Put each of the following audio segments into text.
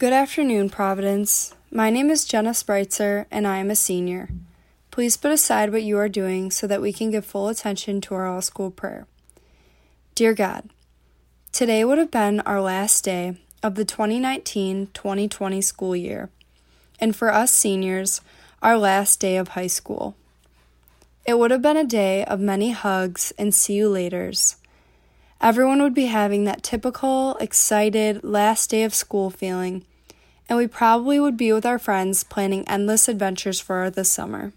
Good afternoon, Providence. My name is Jenna Spreitzer, and I am a senior. Please put aside what you are doing so that we can give full attention to our all school prayer. Dear God, today would have been our last day of the 2019 2020 school year, and for us seniors, our last day of high school. It would have been a day of many hugs and see you laters. Everyone would be having that typical, excited, last day of school feeling and we probably would be with our friends planning endless adventures for this summer.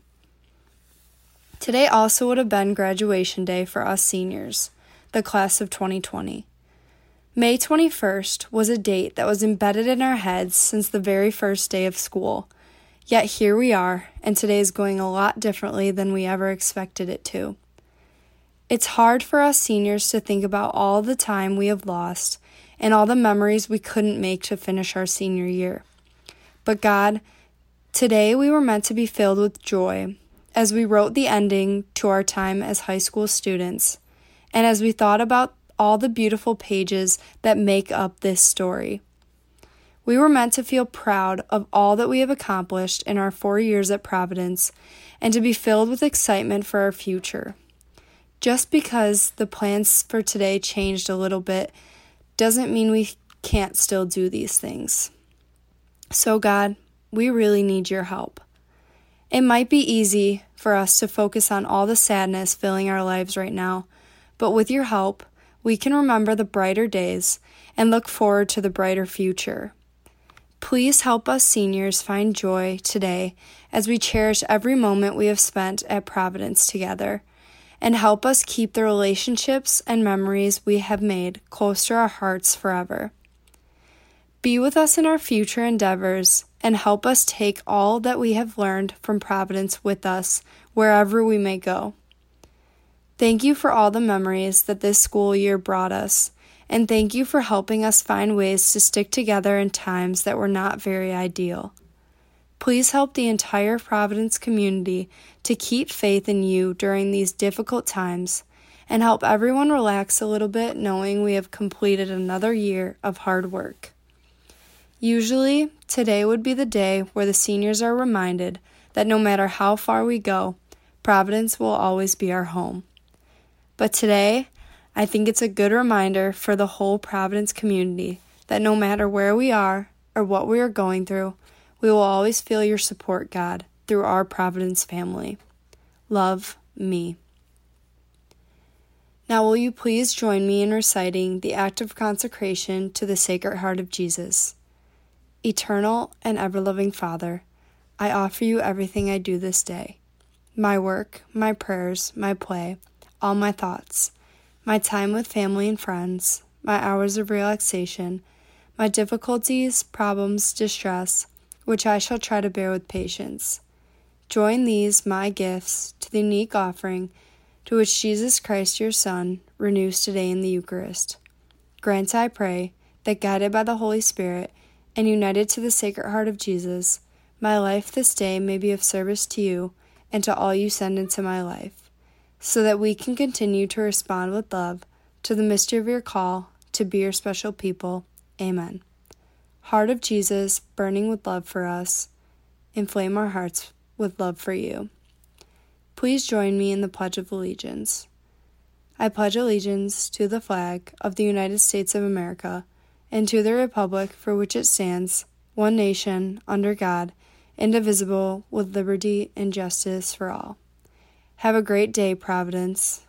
Today also would have been graduation day for us seniors, the class of 2020. May 21st was a date that was embedded in our heads since the very first day of school. Yet here we are, and today is going a lot differently than we ever expected it to. It's hard for us seniors to think about all the time we have lost and all the memories we couldn't make to finish our senior year. But God, today we were meant to be filled with joy as we wrote the ending to our time as high school students and as we thought about all the beautiful pages that make up this story. We were meant to feel proud of all that we have accomplished in our four years at Providence and to be filled with excitement for our future. Just because the plans for today changed a little bit doesn't mean we can't still do these things. So, God, we really need your help. It might be easy for us to focus on all the sadness filling our lives right now, but with your help, we can remember the brighter days and look forward to the brighter future. Please help us seniors find joy today as we cherish every moment we have spent at Providence together and help us keep the relationships and memories we have made close to our hearts forever. Be with us in our future endeavors and help us take all that we have learned from Providence with us wherever we may go. Thank you for all the memories that this school year brought us, and thank you for helping us find ways to stick together in times that were not very ideal. Please help the entire Providence community to keep faith in you during these difficult times and help everyone relax a little bit knowing we have completed another year of hard work. Usually, today would be the day where the seniors are reminded that no matter how far we go, Providence will always be our home. But today, I think it's a good reminder for the whole Providence community that no matter where we are or what we are going through, we will always feel your support, God, through our Providence family. Love me. Now, will you please join me in reciting the act of consecration to the Sacred Heart of Jesus? Eternal and ever loving Father, I offer you everything I do this day my work, my prayers, my play, all my thoughts, my time with family and friends, my hours of relaxation, my difficulties, problems, distress which I shall try to bear with patience. Join these, my gifts, to the unique offering to which Jesus Christ, your Son, renews today in the Eucharist. Grant, I pray, that guided by the Holy Spirit and united to the Sacred Heart of Jesus, my life this day may be of service to you and to all you send into my life, so that we can continue to respond with love to the mystery of your call to be your special people. Amen. Heart of Jesus, burning with love for us, inflame our hearts with love for you. Please join me in the Pledge of Allegiance. I pledge allegiance to the flag of the United States of America and to the Republic for which it stands, one nation, under God, indivisible, with liberty and justice for all. Have a great day, Providence.